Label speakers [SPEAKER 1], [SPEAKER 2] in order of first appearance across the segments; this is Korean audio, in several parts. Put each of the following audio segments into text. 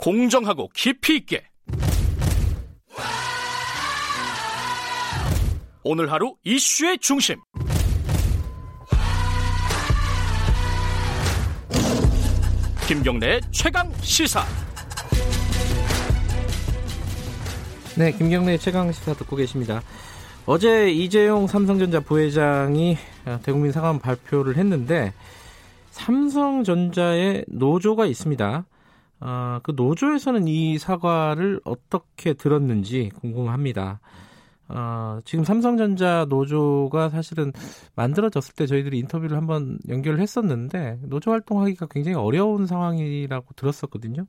[SPEAKER 1] 공정하고 깊이 있게 오늘 하루 이슈의 중심 김경래 최강 시사
[SPEAKER 2] 네, 김경래 최강 시사 듣고 계십니다. 어제 이재용 삼성전자 부회장이 대국민 사과문 발표를 했는데 삼성전자에 노조가 있습니다. 어, 그 노조에서는 이 사과를 어떻게 들었는지 궁금합니다. 어, 지금 삼성전자 노조가 사실은 만들어졌을 때 저희들이 인터뷰를 한번 연결을 했었는데 노조 활동하기가 굉장히 어려운 상황이라고 들었었거든요.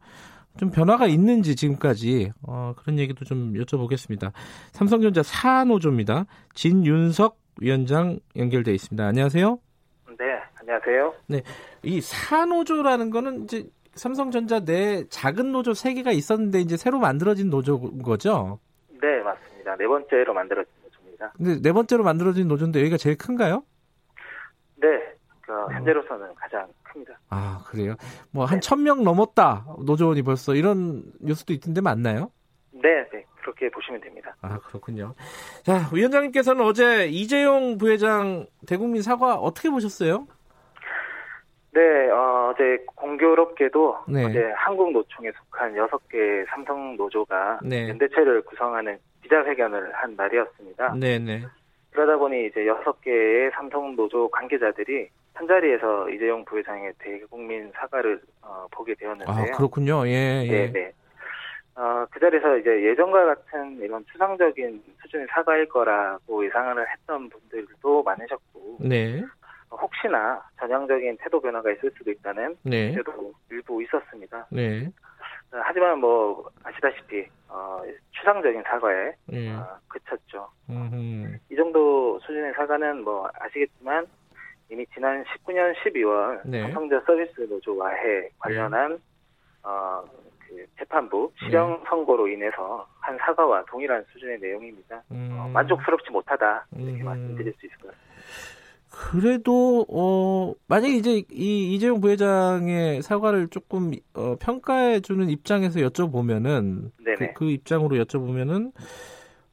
[SPEAKER 2] 좀 변화가 있는지 지금까지 어, 그런 얘기도 좀 여쭤보겠습니다. 삼성전자 사노조입니다. 진윤석 위원장 연결돼 있습니다. 안녕하세요.
[SPEAKER 3] 네, 안녕하세요.
[SPEAKER 2] 네, 이 사노조라는 거는 이제 삼성전자 내 작은 노조 세 개가 있었는데 이제 새로 만들어진 노조인 거죠?
[SPEAKER 3] 네, 맞습니다. 네 번째로 만들어진 노조입니다.
[SPEAKER 2] 근데 네 번째로 만들어진 노조인데 여기가 제일 큰가요?
[SPEAKER 3] 네, 그 현재로서는 가장 큽니다.
[SPEAKER 2] 아, 그래요? 뭐한천명 넘었다. 노조원이 벌써 이런 뉴스도 있던데 맞나요?
[SPEAKER 3] 네, 네. 그렇게 보시면 됩니다.
[SPEAKER 2] 아, 그렇군요. 자, 위원장님께서는 어제 이재용 부회장 대국민 사과 어떻게 보셨어요?
[SPEAKER 3] 네, 어, 제 공교롭게도
[SPEAKER 2] 네.
[SPEAKER 3] 어제 한국노총에 속한 6개 삼성 노조가
[SPEAKER 2] 네.
[SPEAKER 3] 연대체를 구성하는 기자회견을 한 날이었습니다.
[SPEAKER 2] 네, 네.
[SPEAKER 3] 그러다 보니 이제 6개의 삼성 노조 관계자들이 한 자리에서 이재용 부회장의 대국민 사과를 어, 보게
[SPEAKER 2] 아,
[SPEAKER 3] 되었는데요.
[SPEAKER 2] 그렇군요. 예, 예.
[SPEAKER 3] 네, 네. 어, 그 자리에서 이제 예전과 같은 이런 추상적인 수준의 사과일 거라고 예상을 했던 분들도 많으셨고,
[SPEAKER 2] 네.
[SPEAKER 3] 어, 혹시나 전향적인 태도 변화가 있을 수도 있다는
[SPEAKER 2] 네.
[SPEAKER 3] 기대도 일부 있었습니다.
[SPEAKER 2] 네.
[SPEAKER 3] 어, 하지만 뭐 아시다시피 어, 추상적인 사과에
[SPEAKER 2] 예.
[SPEAKER 3] 어, 그쳤죠.
[SPEAKER 2] 음.
[SPEAKER 3] 이 정도 수준의 사과는 뭐 아시겠지만 이미 지난 19년 12월
[SPEAKER 2] 네.
[SPEAKER 3] 삼성전 서비스 노조 와해 관련한 어, 그 재판부 실형 선고로 인해서 한 사과와 동일한 수준의 내용입니다.
[SPEAKER 2] 음.
[SPEAKER 3] 어, 만족스럽지 못하다 이렇게
[SPEAKER 2] 음.
[SPEAKER 3] 말씀드릴 수 있을 것 같습니다.
[SPEAKER 2] 그래도 어 만약에 이제 이 이재용 부회장의 사과를 조금 어, 평가해 주는 입장에서 여쭤보면은. 그, 그 입장으로 여쭤보면은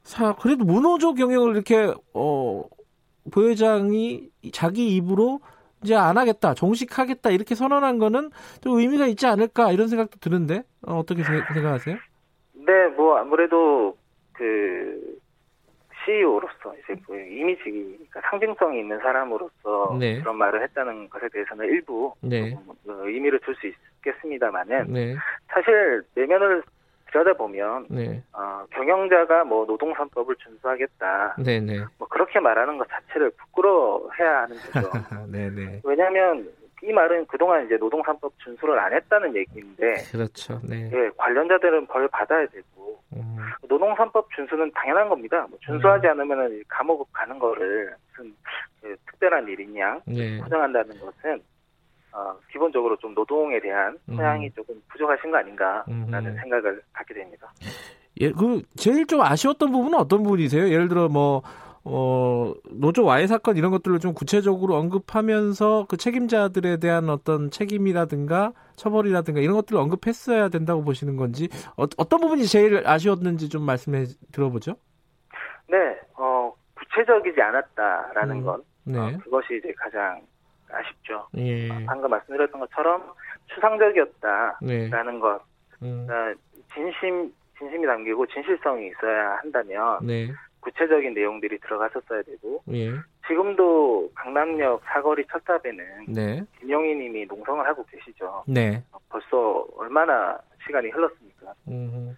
[SPEAKER 2] 사 그래도 문호조 경영을 이렇게 어 부회장이 자기 입으로 이제 안 하겠다 종식하겠다 이렇게 선언한 거는 좀 의미가 있지 않을까 이런 생각도 드는데 어, 어떻게 세- 생각하세요?
[SPEAKER 3] 네, 뭐 아무래도 그 CEO로서 이제 뭐 이미지, 그러니까 상징성이 있는 사람으로서
[SPEAKER 2] 네.
[SPEAKER 3] 그런 말을 했다는 것에 대해서는 일부
[SPEAKER 2] 네.
[SPEAKER 3] 어, 의미를 둘수 있겠습니다만은
[SPEAKER 2] 네,
[SPEAKER 3] 사실 내면을 들여다보면
[SPEAKER 2] 네,
[SPEAKER 3] 어, 경영자가 뭐 노동산법을 준수하겠다,
[SPEAKER 2] 네, 네,
[SPEAKER 3] 뭐 그렇게 말하는 것 자체를 부끄러워해야 하는 거죠. 왜냐하면 이 말은 그동안 이제 노동산법 준수를 안 했다는 얘기인데,
[SPEAKER 2] 그렇죠, 네,
[SPEAKER 3] 예, 관련자들은 벌 받아야 되고,
[SPEAKER 2] 음,
[SPEAKER 3] 노동산법 준수는 당연한 겁니다. 뭐 준수하지 않으면 감옥 가는 거를 무슨 그 특별한 일이냐
[SPEAKER 2] 네.
[SPEAKER 3] 포장한다는 것은 어, 기본적으로 좀 노동에 대한 소양이
[SPEAKER 2] 음.
[SPEAKER 3] 조금 부족하신 거 아닌가라는
[SPEAKER 2] 음.
[SPEAKER 3] 생각을 갖게 됩니다.
[SPEAKER 2] 예, 그 제일 좀 아쉬웠던 부분은 어떤 부분이세요? 예를 들어 뭐 어, 노조 와해 사건 이런 것들을 좀 구체적으로 언급하면서 그 책임자들에 대한 어떤 책임이라든가 처벌이라든가 이런 것들을 언급했어야 된다고 보시는 건지 어, 어떤 부분이 제일 아쉬웠는지 좀 말씀해 들어보죠.
[SPEAKER 3] 네, 어, 구체적이지 않았다라는
[SPEAKER 2] 음.
[SPEAKER 3] 건
[SPEAKER 2] 네.
[SPEAKER 3] 어, 그것이 이제 가장 아쉽죠.
[SPEAKER 2] 예.
[SPEAKER 3] 방금 말씀드렸던 것처럼 추상적이었다라는
[SPEAKER 2] 네.
[SPEAKER 3] 것,
[SPEAKER 2] 음.
[SPEAKER 3] 그러니까 진심 진심이 담기고 진실성이 있어야 한다면
[SPEAKER 2] 네.
[SPEAKER 3] 구체적인 내용들이 들어갔었어야 되고
[SPEAKER 2] 예.
[SPEAKER 3] 지금도 강남역 사거리 철탑에는
[SPEAKER 2] 네.
[SPEAKER 3] 김용희님이 농성을 하고 계시죠.
[SPEAKER 2] 네.
[SPEAKER 3] 벌써 얼마나 시간이 흘렀습니까?
[SPEAKER 2] 음.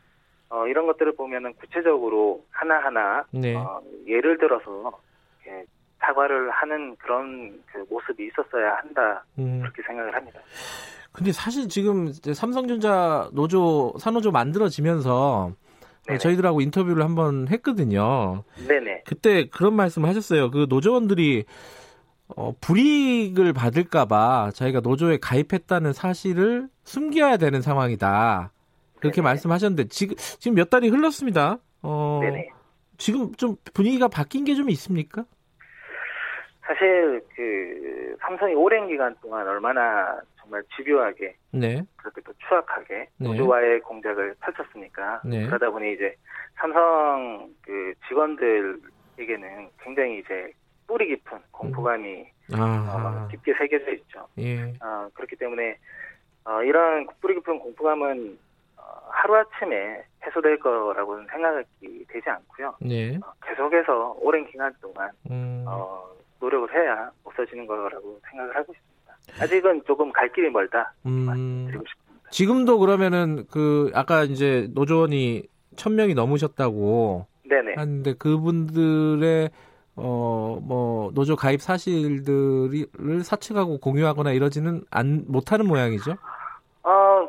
[SPEAKER 3] 어, 이런 것들을 보면은 구체적으로 하나하나
[SPEAKER 2] 네.
[SPEAKER 3] 어, 예를 들어서 이렇게 사과를 하는 그런 그 모습이 있었어야 한다
[SPEAKER 2] 음.
[SPEAKER 3] 그렇게 생각을 합니다.
[SPEAKER 2] 근데 사실 지금 삼성전자 노조 산노조 만들어지면서
[SPEAKER 3] 네네.
[SPEAKER 2] 저희들하고 인터뷰를 한번 했거든요.
[SPEAKER 3] 네네.
[SPEAKER 2] 그때 그런 말씀을 하셨어요. 그 노조원들이 어, 불이익을 받을까봐 자기가 노조에 가입했다는 사실을 숨겨야 되는 상황이다. 그렇게
[SPEAKER 3] 네네.
[SPEAKER 2] 말씀하셨는데 지금 지금 몇 달이 흘렀습니다. 어,
[SPEAKER 3] 네네.
[SPEAKER 2] 지금 좀 분위기가 바뀐 게 좀 있습니까?
[SPEAKER 3] 사실 그 삼성이 오랜 기간 동안 얼마나 정말 집요하게
[SPEAKER 2] 네.
[SPEAKER 3] 그렇게 또 추악하게
[SPEAKER 2] 네.
[SPEAKER 3] 노조와의 공작을 펼쳤으니까
[SPEAKER 2] 네.
[SPEAKER 3] 그러다 보니 이제 삼성 그 직원들에게는 굉장히 이제 뿌리 깊은 공포감이 어,
[SPEAKER 2] 아.
[SPEAKER 3] 깊게 새겨져 있죠.
[SPEAKER 2] 예.
[SPEAKER 3] 어, 그렇기 때문에 어, 이런 뿌리 깊은 공포감은 어, 하루아침에 해소될 거라고는 생각이 되지 않고요.
[SPEAKER 2] 네.
[SPEAKER 3] 어, 계속해서 오랜 기간 동안
[SPEAKER 2] 음.
[SPEAKER 3] 어, 노력을 해야 없어지는 거라고 생각을 하고 있습니다. 아직은 조금 갈 길이 멀다
[SPEAKER 2] 음.
[SPEAKER 3] 말씀드리고 싶습니다.
[SPEAKER 2] 지금도 그러면은 그 아까 이제 노조원이 천 명이 넘으셨다고
[SPEAKER 3] 네네.
[SPEAKER 2] 하는데 그분들의 어 뭐 노조 가입 사실들을 사측하고 공유하거나 이러지는 안 못하는 모양이죠.
[SPEAKER 3] 어,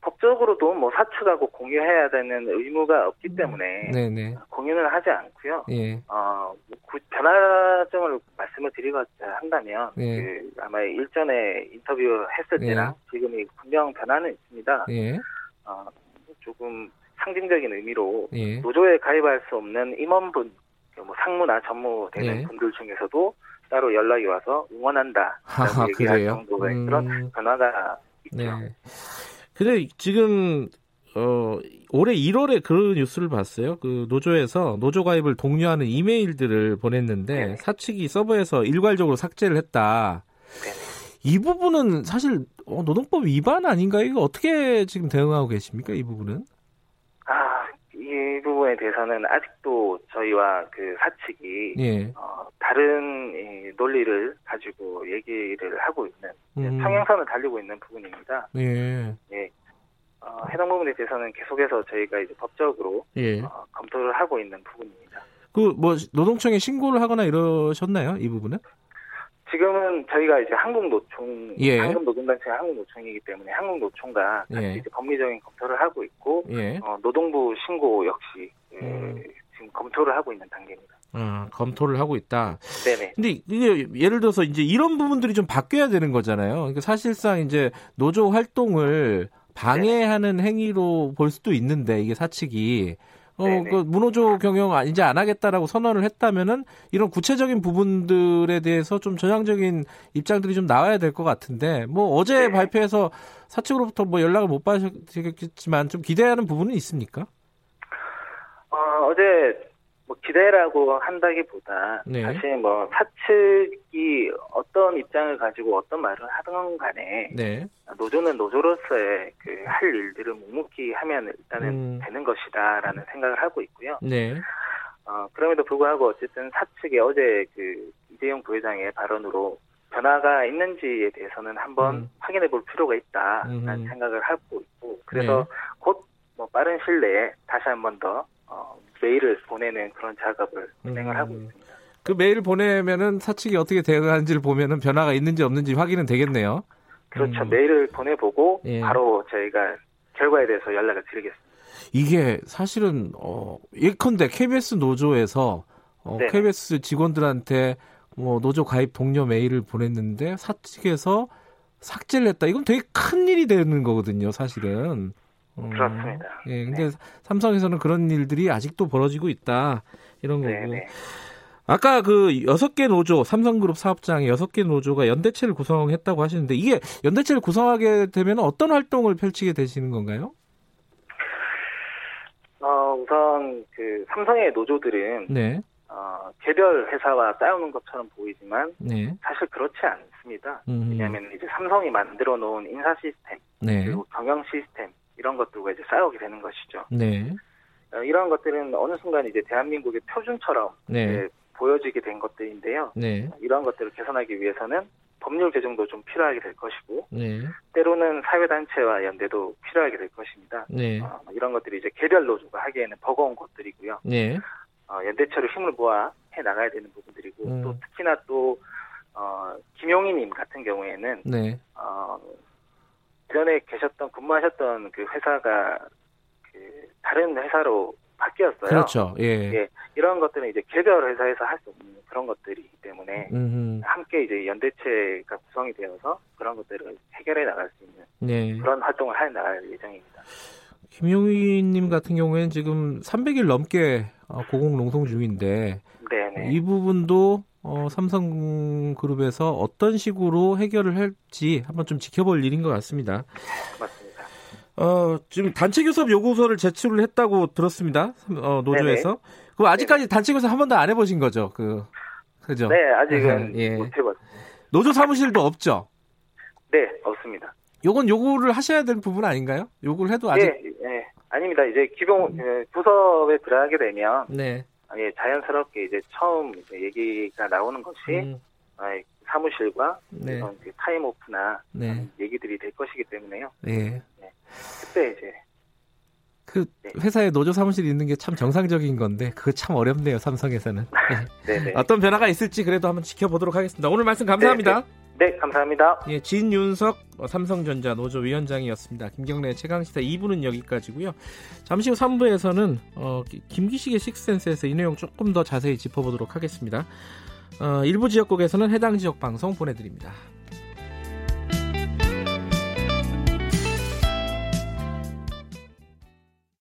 [SPEAKER 3] 법적으로도 뭐 사측하고 공유해야 되는 의무가 없기 때문에
[SPEAKER 2] 네네.
[SPEAKER 3] 공유는 하지 않고요.
[SPEAKER 2] 예.
[SPEAKER 3] 어, 구- 변화점을 말씀을 드리고자 한다면,
[SPEAKER 2] 예.
[SPEAKER 3] 그 아마 일전에 인터뷰 했을
[SPEAKER 2] 예.
[SPEAKER 3] 때랑 지금이 분명 변화는 있습니다.
[SPEAKER 2] 예.
[SPEAKER 3] 어, 조금 상징적인 의미로
[SPEAKER 2] 예.
[SPEAKER 3] 노조에 가입할 수 없는 임원분, 뭐 상무나 전무 되는
[SPEAKER 2] 예.
[SPEAKER 3] 분들 중에서도 따로 연락이 와서 응원한다 라고
[SPEAKER 2] 하하,
[SPEAKER 3] 얘기할
[SPEAKER 2] 그래요?
[SPEAKER 3] 정도의
[SPEAKER 2] 음.
[SPEAKER 3] 그런 변화가 있죠.
[SPEAKER 2] 네. 근데 지금 어 올해 1월에 그 뉴스를 봤어요. 그 노조에서 노조 가입을 독려하는 이메일들을 보냈는데
[SPEAKER 3] 네네.
[SPEAKER 2] 사측이 서버에서 일괄적으로 삭제를 했다.
[SPEAKER 3] 네네.
[SPEAKER 2] 이 부분은 사실 어, 노동법 위반 아닌가요? 이거 어떻게 지금 대응하고 계십니까? 이 부분은?
[SPEAKER 3] 아, 이 부분에 대해서는 아직도 저희와 그 사측이
[SPEAKER 2] 예.
[SPEAKER 3] 어, 다른 이 논리를 가지고 얘기를 하고 있는
[SPEAKER 2] 음.
[SPEAKER 3] 평행선을 달리고 있는 부분입니다.
[SPEAKER 2] 예.
[SPEAKER 3] 어, 해당 부분에 대해서는 계속해서 저희가 이제 법적으로
[SPEAKER 2] 예.
[SPEAKER 3] 어, 검토를 하고 있는 부분입니다.
[SPEAKER 2] 그 뭐 노동청에 신고를 하거나 이러셨나요? 이 부분은?
[SPEAKER 3] 지금은 저희가 이제 한국노총,
[SPEAKER 2] 예.
[SPEAKER 3] 한국노동단체가 한국노총이기 때문에 한국노총과 같이
[SPEAKER 2] 예.
[SPEAKER 3] 이제 법리적인 검토를 하고 있고
[SPEAKER 2] 예.
[SPEAKER 3] 어, 노동부 신고 역시 예,
[SPEAKER 2] 음.
[SPEAKER 3] 지금 검토를 하고 있는 단계입니다.
[SPEAKER 2] 어, 검토를 하고 있다.
[SPEAKER 3] 네네.
[SPEAKER 2] 근데 이게 예를 들어서 이제 이런 부분들이 좀 바뀌어야 되는 거잖아요. 그러니까 사실상 이제 노조 활동을 방해하는 행위로 볼 수도 있는데 이게 사측이 어,
[SPEAKER 3] 네네.
[SPEAKER 2] 그 무노조 경영 아- 이제 안 하겠다라고 선언을 했다면은 이런 구체적인 부분들에 대해서 좀 전향적인 입장들이 좀 나와야 될 것 같은데 뭐 어제
[SPEAKER 3] 네.
[SPEAKER 2] 발표해서 사측으로부터 뭐 연락을 못 받으셨겠지만 좀 기대하는 부분은 있습니까?
[SPEAKER 3] 어, 어제 뭐 기대라고 한다기보다
[SPEAKER 2] 네.
[SPEAKER 3] 사실 뭐 사측이 어떤 입장을 가지고 어떤 말을 하든 간에
[SPEAKER 2] 네.
[SPEAKER 3] 노조는 노조로서의 그 할 일들을 묵묵히 하면 일단은
[SPEAKER 2] 음.
[SPEAKER 3] 되는 것이다라는 생각을 하고 있고요.
[SPEAKER 2] 네.
[SPEAKER 3] 어, 그럼에도 불구하고 어쨌든 사측이 어제 그 이재용 부회장의 발언으로 변화가 있는지에 대해서는 한번
[SPEAKER 2] 음.
[SPEAKER 3] 확인해 볼 필요가 있다라는
[SPEAKER 2] 음.
[SPEAKER 3] 생각을 하고 있고 그래서 곧뭐 빠른 시일내에 다시 한번 더 어, 메일을 보내는 그런 작업을 진행을
[SPEAKER 2] 음.
[SPEAKER 3] 하고 있습니다.
[SPEAKER 2] 그 메일을 보내면은 사측이 어떻게 대응하는지를 보면은 변화가 있는지 없는지 확인은 되겠네요.
[SPEAKER 3] 그렇죠.
[SPEAKER 2] 음.
[SPEAKER 3] 메일을 보내보고
[SPEAKER 2] 예.
[SPEAKER 3] 바로 저희가 결과에 대해서 연락을 드리겠습니다.
[SPEAKER 2] 이게 사실은 어 예컨대 KBS 노조에서 어,
[SPEAKER 3] 네네.
[SPEAKER 2] KBS 직원들한테 뭐 노조 가입 동료 메일을 보냈는데 사측에서 삭제를 했다. 이건 되게 큰 일이 되는 거거든요, 사실은. 음,
[SPEAKER 3] 그렇습니다.
[SPEAKER 2] 예, 근데 삼성에서는 그런 일들이 아직도 벌어지고 있다. 이런 거고.
[SPEAKER 3] 네네.
[SPEAKER 2] 아까 그 여섯 개 노조, 삼성그룹 사업장의 여섯 개 노조가 연대체를 구성했다고 하시는데 이게 연대체를 구성하게 되면 어떤 활동을 펼치게 되시는 건가요?
[SPEAKER 3] 어, 우선 그 삼성의 노조들은
[SPEAKER 2] 네,
[SPEAKER 3] 어, 개별 회사와 싸우는 것처럼 보이지만
[SPEAKER 2] 네,
[SPEAKER 3] 사실 그렇지 않습니다.
[SPEAKER 2] 음,
[SPEAKER 3] 왜냐하면 이제 삼성이 만들어 놓은 인사 시스템
[SPEAKER 2] 네,
[SPEAKER 3] 그리고 경영 시스템 이런 것들과 이제 싸우게 되는 것이죠.
[SPEAKER 2] 네,
[SPEAKER 3] 어, 이런 것들은 어느 순간 이제 대한민국의 표준처럼
[SPEAKER 2] 네,
[SPEAKER 3] 이제 보여지게 된 것들인데요.
[SPEAKER 2] 네,
[SPEAKER 3] 이러한 것들을 개선하기 위해서는 법률 개정도 좀 필요하게 될 것이고
[SPEAKER 2] 네,
[SPEAKER 3] 때로는 사회단체와 연대도 필요하게 될 것입니다.
[SPEAKER 2] 네,
[SPEAKER 3] 어, 이런 것들이 이제 개별 노조가 하기에는 버거운 것들이고요.
[SPEAKER 2] 네,
[SPEAKER 3] 어, 연대체로 힘을 모아 해 나가야 되는 부분들이고
[SPEAKER 2] 음.
[SPEAKER 3] 또 특히나 또 어, 김용희님 같은 경우에는
[SPEAKER 2] 네,
[SPEAKER 3] 어, 전에 계셨던 근무하셨던 그 회사가 그 다른 회사로 바뀌었어요.
[SPEAKER 2] 그렇죠. 예,
[SPEAKER 3] 예, 이런 것들은 이제 개별 회사에서 할 수 없는 그런 것들이기 때문에
[SPEAKER 2] 음,
[SPEAKER 3] 함께 이제 연대체가 구성이 되어서 그런 것들을 해결해 나갈 수 있는
[SPEAKER 2] 네.
[SPEAKER 3] 그런 활동을 해 나갈 예정입니다.
[SPEAKER 2] 김용희님 같은 경우에는 지금 300일 넘게 어, 고공 농성 중인데
[SPEAKER 3] 네네.
[SPEAKER 2] 이 부분도 어, 삼성그룹에서 어떤 식으로 해결을 할지 한번 좀 지켜볼 일인 것 같습니다.
[SPEAKER 3] 맞습니다.
[SPEAKER 2] 어, 지금 단체 교섭 요구서를 제출을 했다고 들었습니다. 어, 노조에서. 그 아직까지 단체 교섭 한 번도 안 해보신 거죠? 그 그죠?
[SPEAKER 3] 네, 아직은
[SPEAKER 2] 예.
[SPEAKER 3] 못 해봤.
[SPEAKER 2] 노조 사무실도 없죠.
[SPEAKER 3] 네, 없습니다.
[SPEAKER 2] 요건 요구를 하셔야 될 부분 아닌가요? 요구를 해도 아직
[SPEAKER 3] 예, 예. 아닙니다. 이제 기본 예, 부서에 들어가게 되면
[SPEAKER 2] 네.
[SPEAKER 3] 예, 자연스럽게 이제 처음 이제 얘기가 나오는 것이
[SPEAKER 2] 음,
[SPEAKER 3] 아, 사무실과
[SPEAKER 2] 네.
[SPEAKER 3] 이런 그 타임 오프나
[SPEAKER 2] 네.
[SPEAKER 3] 얘기들이 될 것이기 때문에요.
[SPEAKER 2] 네.
[SPEAKER 3] 그때 이제
[SPEAKER 2] 그
[SPEAKER 3] 네.
[SPEAKER 2] 회사에 노조 사무실 있는 게 참 정상적인 건데 그거 참 어렵네요 삼성에서는 네.
[SPEAKER 3] 네네.
[SPEAKER 2] 어떤 변화가 있을지 그래도 한번 지켜보도록 하겠습니다 오늘 말씀 감사합니다
[SPEAKER 3] 네, 감사합니다.
[SPEAKER 2] 예, 진윤석 어, 삼성전자 노조 위원장이었습니다. 김경래 최강시사 2부는 여기까지고요. 잠시 후 3부에서는 어, 기- 김기식의 식센스에서 이 내용 조금 더 자세히 짚어보도록 하겠습니다. 어, 일부 지역국에서는 해당 지역 방송 보내드립니다